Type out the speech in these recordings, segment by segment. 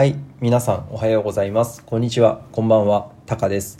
はい、皆さんおはようございます。こんにちは、こんばんは、タカです。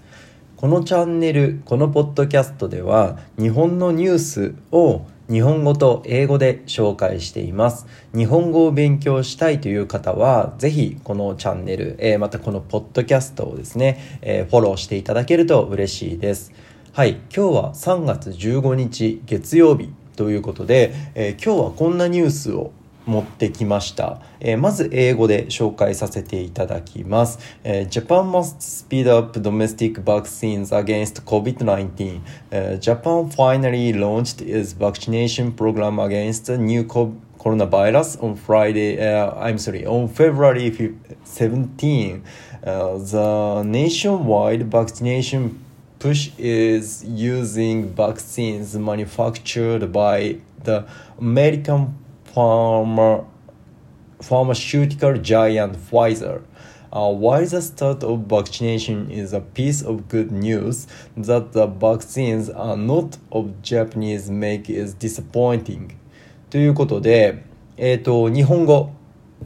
このチャンネル、このポッドキャストでは、日本のニュースを日本語と英語で紹介しています。日本語を勉強したいという方は、ぜひこのチャンネル、えーまたこのポッドキャストをですね、えーフォローしていただけると嬉しいです。はい、今日は3月15日月曜日ということで、えー今日はこんなニュースを持ってきました、えーまず英語で紹介させていただきます、えー Japan must speed up domestic vaccines against COVID-19、えー Japan finally launched its vaccination program against the new co- coronavirus on Friday uh, I'm sorry on February 17 uh, the nationwide vaccination push is using vaccines manufactured by the American pharma, pharmaceutical giant Pfizer. Uh, while the start of vaccination is a piece of good news, that the vaccines are not of Japanese make is disappointing. ということで、えっ、と、日本語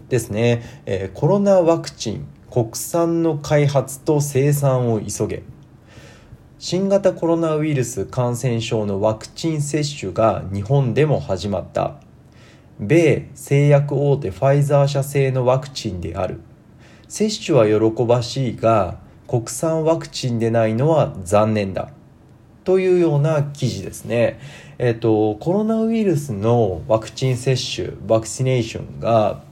ですね、えーコロナワクチン国産の開発と生産を急げ。新型コロナウイルス感染症のワクチン接種が日本でも始まった米製薬大手ファイザー社製のワクチンである接種は喜ばしいが国産ワクチンでないのは残念だというような記事ですね。えっと、コロナウイルスのワクチン接種、バクシネーションが、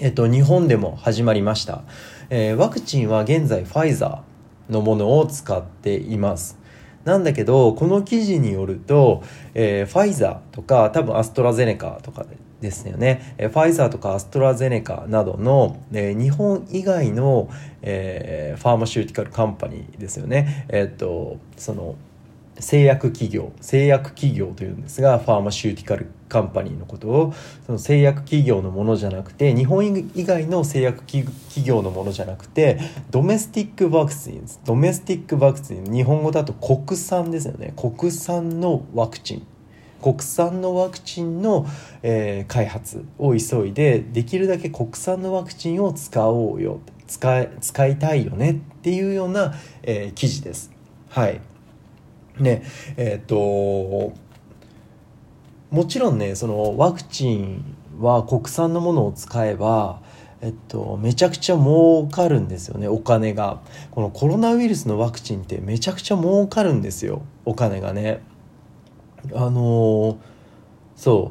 えっと、日本でも始まりました。えーワクチンは現在ファイザーのものを使っています。なんだけど、この記事によると、えーファイザーとか、多分アストラゼネカとかですよね。えーファイザーとかアストラゼネカなどの、えー日本以外の、え pharmaceutical company ですよね。えっと、その、製薬企業製薬企業というんですが pharmaceutical company のことをその製薬企業のものじゃなくて日本以外の製薬企業のものじゃなくてドメスティックワクチンドメスティックワクチン日本語だと国産ですよね。国産のワクチン。国産のワクチンの、えー開発を急いでできるだけ国産のワクチンを使おうよ。使い使いたいよねっていうような、えー記事です。はい。ねえっ、ともちろんねそのワクチンは国産のものを使えばえっと、めちゃくちゃ儲かるんですよねお金が。このコロナウイルスのワクチンってめちゃくちゃ儲かるんですよお金がね。あのそ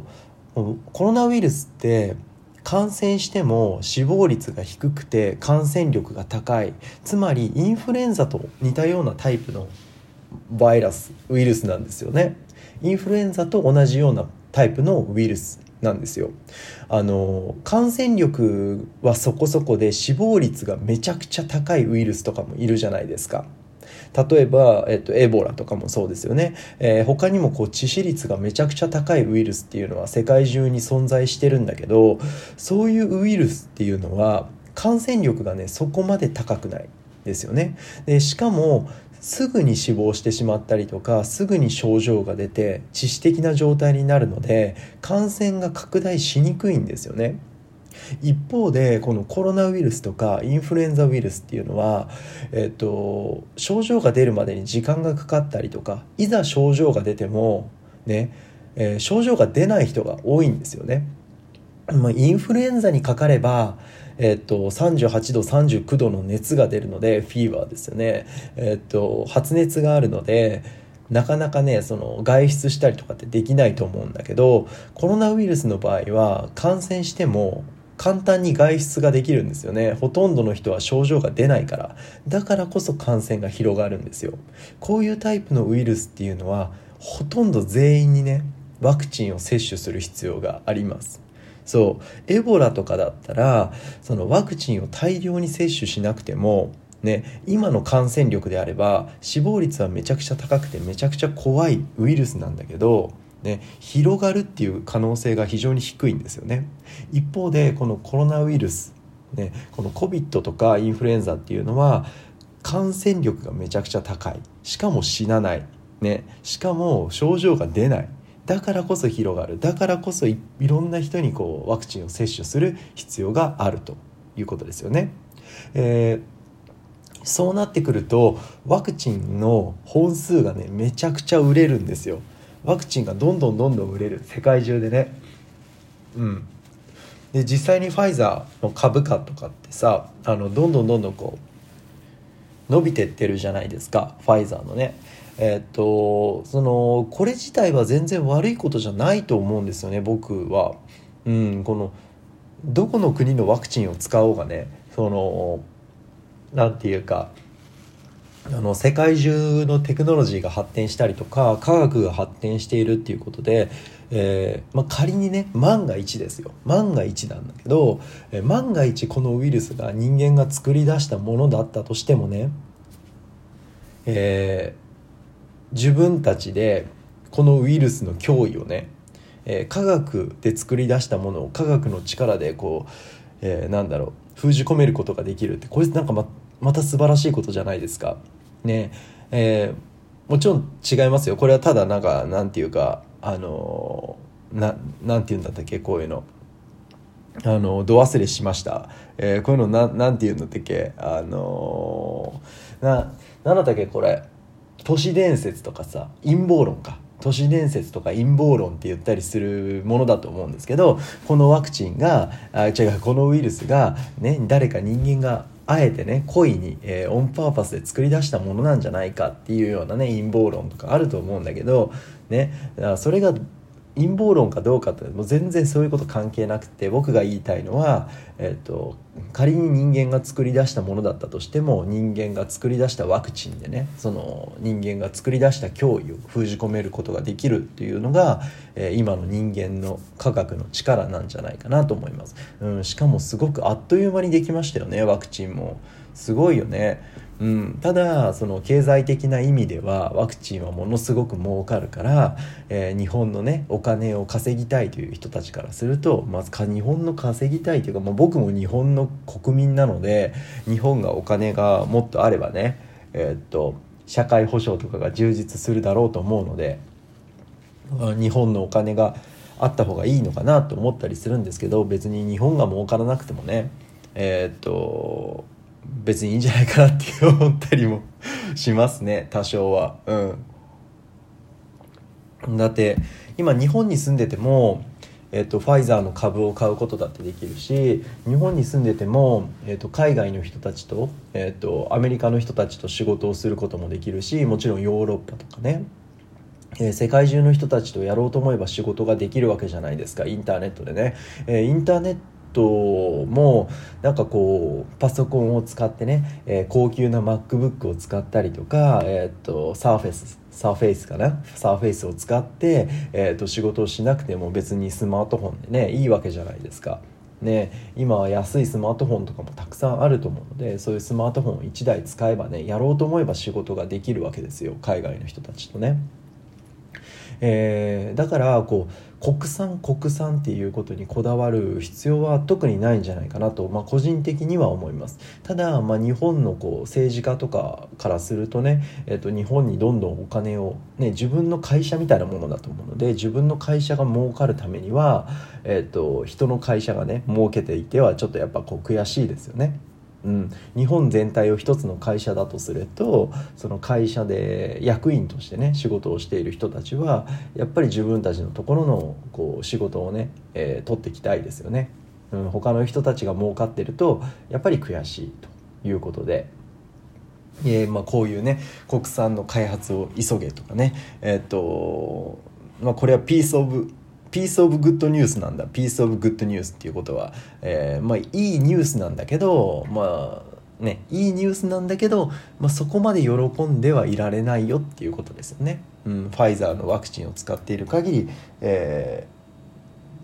う。コロナウイルスって感染しても死亡率が低くて感染力が高い。つまりインフルエンザと似たようなタイプのバイラスウイルスなんですよね。インフルエンザと同じようなタイプのウイルスなんですよ。あの感染力はそこそこで死亡率がめちゃくちゃ高いウイルスとかもいるじゃないですか。例えば、えっと、エボラとかもそうですよね、えー他にもこう致死率がめちゃくちゃ高いウイルスっていうのは世界中に存在してるんだけどそういうウイルスっていうのは感染力がねそこまで高くないですよね。でしかもすぐに死亡してしまったりとかすぐに症状が出て致死的な状態になるので感染が拡大しにくいんですよね一方でこのコロナウイルスとかインフルエンザウイルスっていうのは、えっと、症状が出るまでに時間がかかったりとかいざ症状が出てもね、えー症状が出ない人が多いんですよね。まあ、インフルエンザにかかれば、えっと、38度39度の熱が出るのでフィーバーですよね、えっと、発熱があるのでなかなかねその外出したりとかってできないと思うんだけどコロナウイルスの場合は感染しても簡単に外出ができるんですよね。ほとんどの人は症状が出ないから。だからこそ感染が広がるんですよ。こういうタイプのウイルスっていうのはほとんど全員にねワクチンを接種する必要があります。そう。エボラとかだったらそのワクチンを大量に接種しなくてもね、今の感染力であれば死亡率はめちゃくちゃ高くてめちゃくちゃ怖いウイルスなんだけど、ね、広がるっていう可能性が非常に低いんですよね。一方でこのコロナウイルス、ね、この COVID とかインフルエンザっていうのは感染力がめちゃくちゃ高い。しかも死なない、ね、しかも症状が出ない。だからこそ広がる。だからこそいいろんな人にこうワクチンを接種する必要があるといいうことですよね。えーそうなってくるとワクチンの本数がねめちゃくちゃ売れるんですよ。ワクチンがどんどんどんどん売れる。世界中でね。うん。で実際にファイザーの株価とかってさあのどんどんどんどんこう伸びてってるじゃないですか。ファイザーのね。え、っとそのこれ自体は全然悪いことじゃないと思うんですよね僕は。うん、このどこの国のワクチンを使おうがねそのなんていうかあの世界中のテクノロジーが発展したりとか科学が発展しているっていうことで、えーまあ、仮にね万が一ですよ万が一なんだけど、えー、万が一このウイルスが人間が作り出したものだったとしてもね、えー、自分たちでこのウイルスの脅威をね、えー、科学で作り出したものを科学の力でこう、えー、なんだろう封じ込めることができるってこれなんかままた素晴らしいことじゃないですか。ねえー、もちろん違いますよこれはただなんかなんていうかあのななんて言うんだったっけこういうの。あの度忘れしました、えー、こういうのななんて言うんだったっけあのー、ななんだったっけこれ都市伝説とかさ陰謀論か。都市伝説とか陰謀論って言ったりするものだと思うんですけどこのワクチンがあ違うこのウイルスが、ね、誰か人間があえてね故意に、えー、オンパーパスで作り出したものなんじゃないかっていうようなね陰謀論とかあると思うんだけどねそれが陰謀論かどうかってもう全然そういうこと関係なくて僕が言いたいのは、えーと、仮に人間が作り出したものだったとしても人間が作り出したワクチンでねその人間が作り出した脅威を封じ込めることができるっていうのが、えー、今の人間の科学の力なんじゃないかなと思います、うん、しかもすごくあっという間にできましたよねワクチンも。すごいよね。うん、ただその経済的な意味ではワクチンはものすごく儲かるから、えー、日本のねお金を稼ぎたいという人たちからするとまずか日本の稼ぎたいというか、まあ、僕も日本の国民なので日本がお金がもっとあればね、えー、っと社会保障とかが充実するだろうと思うので日本のお金があった方がいいのかなと思ったりするんですけど別に日本が儲からなくてもねえー、っと別にいいんじゃないかなって思ったりもしますね 多少は。うん。だって今日本に住んでてもえっと、ファイザーの株を買うことだってできるし日本に住んでても、えっと、海外の人たちと、えっと、アメリカの人たちと仕事をすることもできるしもちろんヨーロッパとかね、えー、世界中の人たちとやろうと思えば仕事ができるわけじゃないですかインターネットでね、えー、インターネットもなんかこうパソコンを使ってね、えー、高級な MacBook を使ったりとか、えーと、サーフェスサーフェイスかな？サーフェイスを使って、えーと、仕事をしなくても別にスマートフォンでねいいわけじゃないですか。ね、今は安いスマートフォンとかもたくさんあると思うのでそういうスマートフォンを1台使えばねやろうと思えば仕事ができるわけですよ海外の人たちとね。えー、だからこう国産国産っていうことにこだわる必要は特にないんじゃないかなと、まあ、個人的には思いますただ、まあ、日本のこう政治家とかからするとね、えー、と日本にどんどんお金を、ね、自分の会社みたいなものだと思うので自分の会社が儲かるためには、えー、と人の会社がね儲けていてはちょっとやっぱこう悔しいですよね。うん、日本全体を一つの会社だとするとその会社で役員としてね仕事をしている人たちはやっぱり自分たちのところのこう仕事をね、えー、取っていきたいですよね、うん、他の人たちが儲かってるとやっぱり悔しいということで。えーまあ、こういうね国産の開発を急げとかねえっ、とまあ、これはピース・オブピース・オブ・グッドニュースなんだ。ピース・オブ・グッドニュースっていうことは、えー、まあいいニュースなんだけどまあねいいニュースなんだけど、まあ、そこまで喜んではいられないよっていうことですよね、うん、ファイザーのワクチンを使っている限り、えー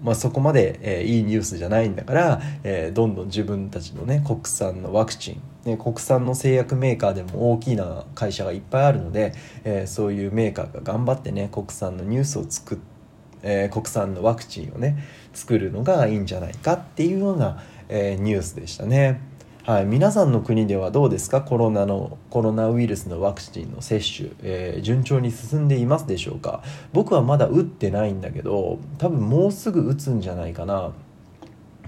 まあ、そこまで、えー、いいニュースじゃないんだから、えー、どんどん自分たちのね国産のワクチン、ね、国産の製薬メーカーでも大きな会社がいっぱいあるので、えー、そういうメーカーが頑張ってね国産のニュースを作ってえー、国産のワクチンをね作るのがいいんじゃないかっていうような、えー、ニュースでしたね。はい、皆さんの国ではどうですか？コロナのコロナウイルスのワクチンの接種、えー、順調に進んでいますでしょうか？僕はまだ打ってないんだけど多分もうすぐ打つんじゃないかな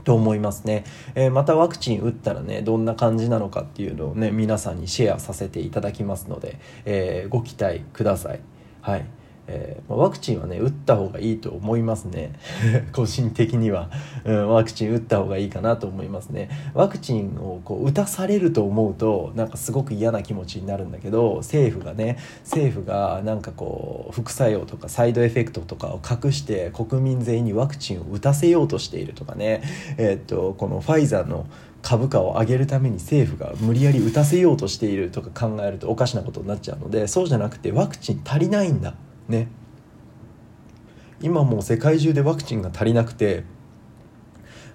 と思いますね、えー、またワクチン打ったらねどんな感じなのかっていうのをね皆さんにシェアさせていただきますので、えー、ご期待ください。はい。えー、ワクチンはね打った方がいいと思いますね。個人的には、うん、ワクチン打った方がいいかなと思いますね。ワクチンをこう打たされると思うとなんかすごく嫌な気持ちになるんだけど政府がね政府がなんかこう副作用とかサイドエフェクトとかを隠して国民全員にワクチンを打たせようとしているとかね。えー、っとこのファイザーの株価を上げるために政府が無理やり打たせようとしているとか考えるとおかしなことになっちゃうのでそうじゃなくてワクチン足りないんだ。ね。今もう世界中でワクチンが足りなくて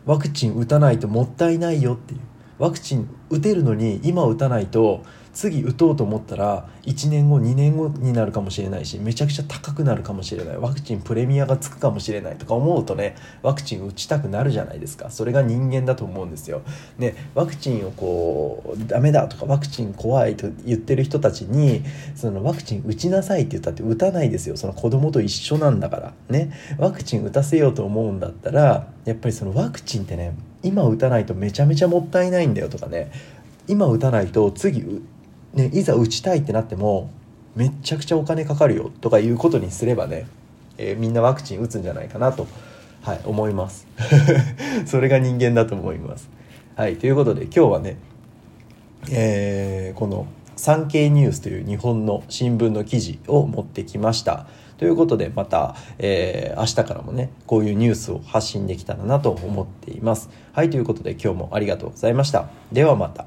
ワクチン打たないともったいないよっていう。ワクチン打てるのに今打たないと次打とうと思ったら1年後2年後になるかもしれないしめちゃくちゃ高くなるかもしれない。ワクチンプレミアがつくかもしれないとか思うとねワクチン打ちたくなるじゃないですか。それが人間だと思うんですよ。ねワクチンをこうダメだとかワクチン怖いと言ってる人たちにそのワクチン打ちなさいって言ったって打たないですよ。その子供と一緒なんだから。ね。ワクチン打たせようと思うんだったらやっぱりそのワクチンってね今打たないとめちゃめちゃもったいないんだよとかね。今打たないと次ね、いざ打ちたいってなってもめっちゃくちゃお金かかるよとかいうことにすればね、えー、みんなワクチン打つんじゃないかなと、はい、思います。それが人間だと思います。はいということで今日はね、えー、この産経ニュースという日本の新聞の記事を持ってきました。ということでまた、えー、明日からもねこういうニュースを発信できたらなと思っています。はいということで今日もありがとうございました。ではまた。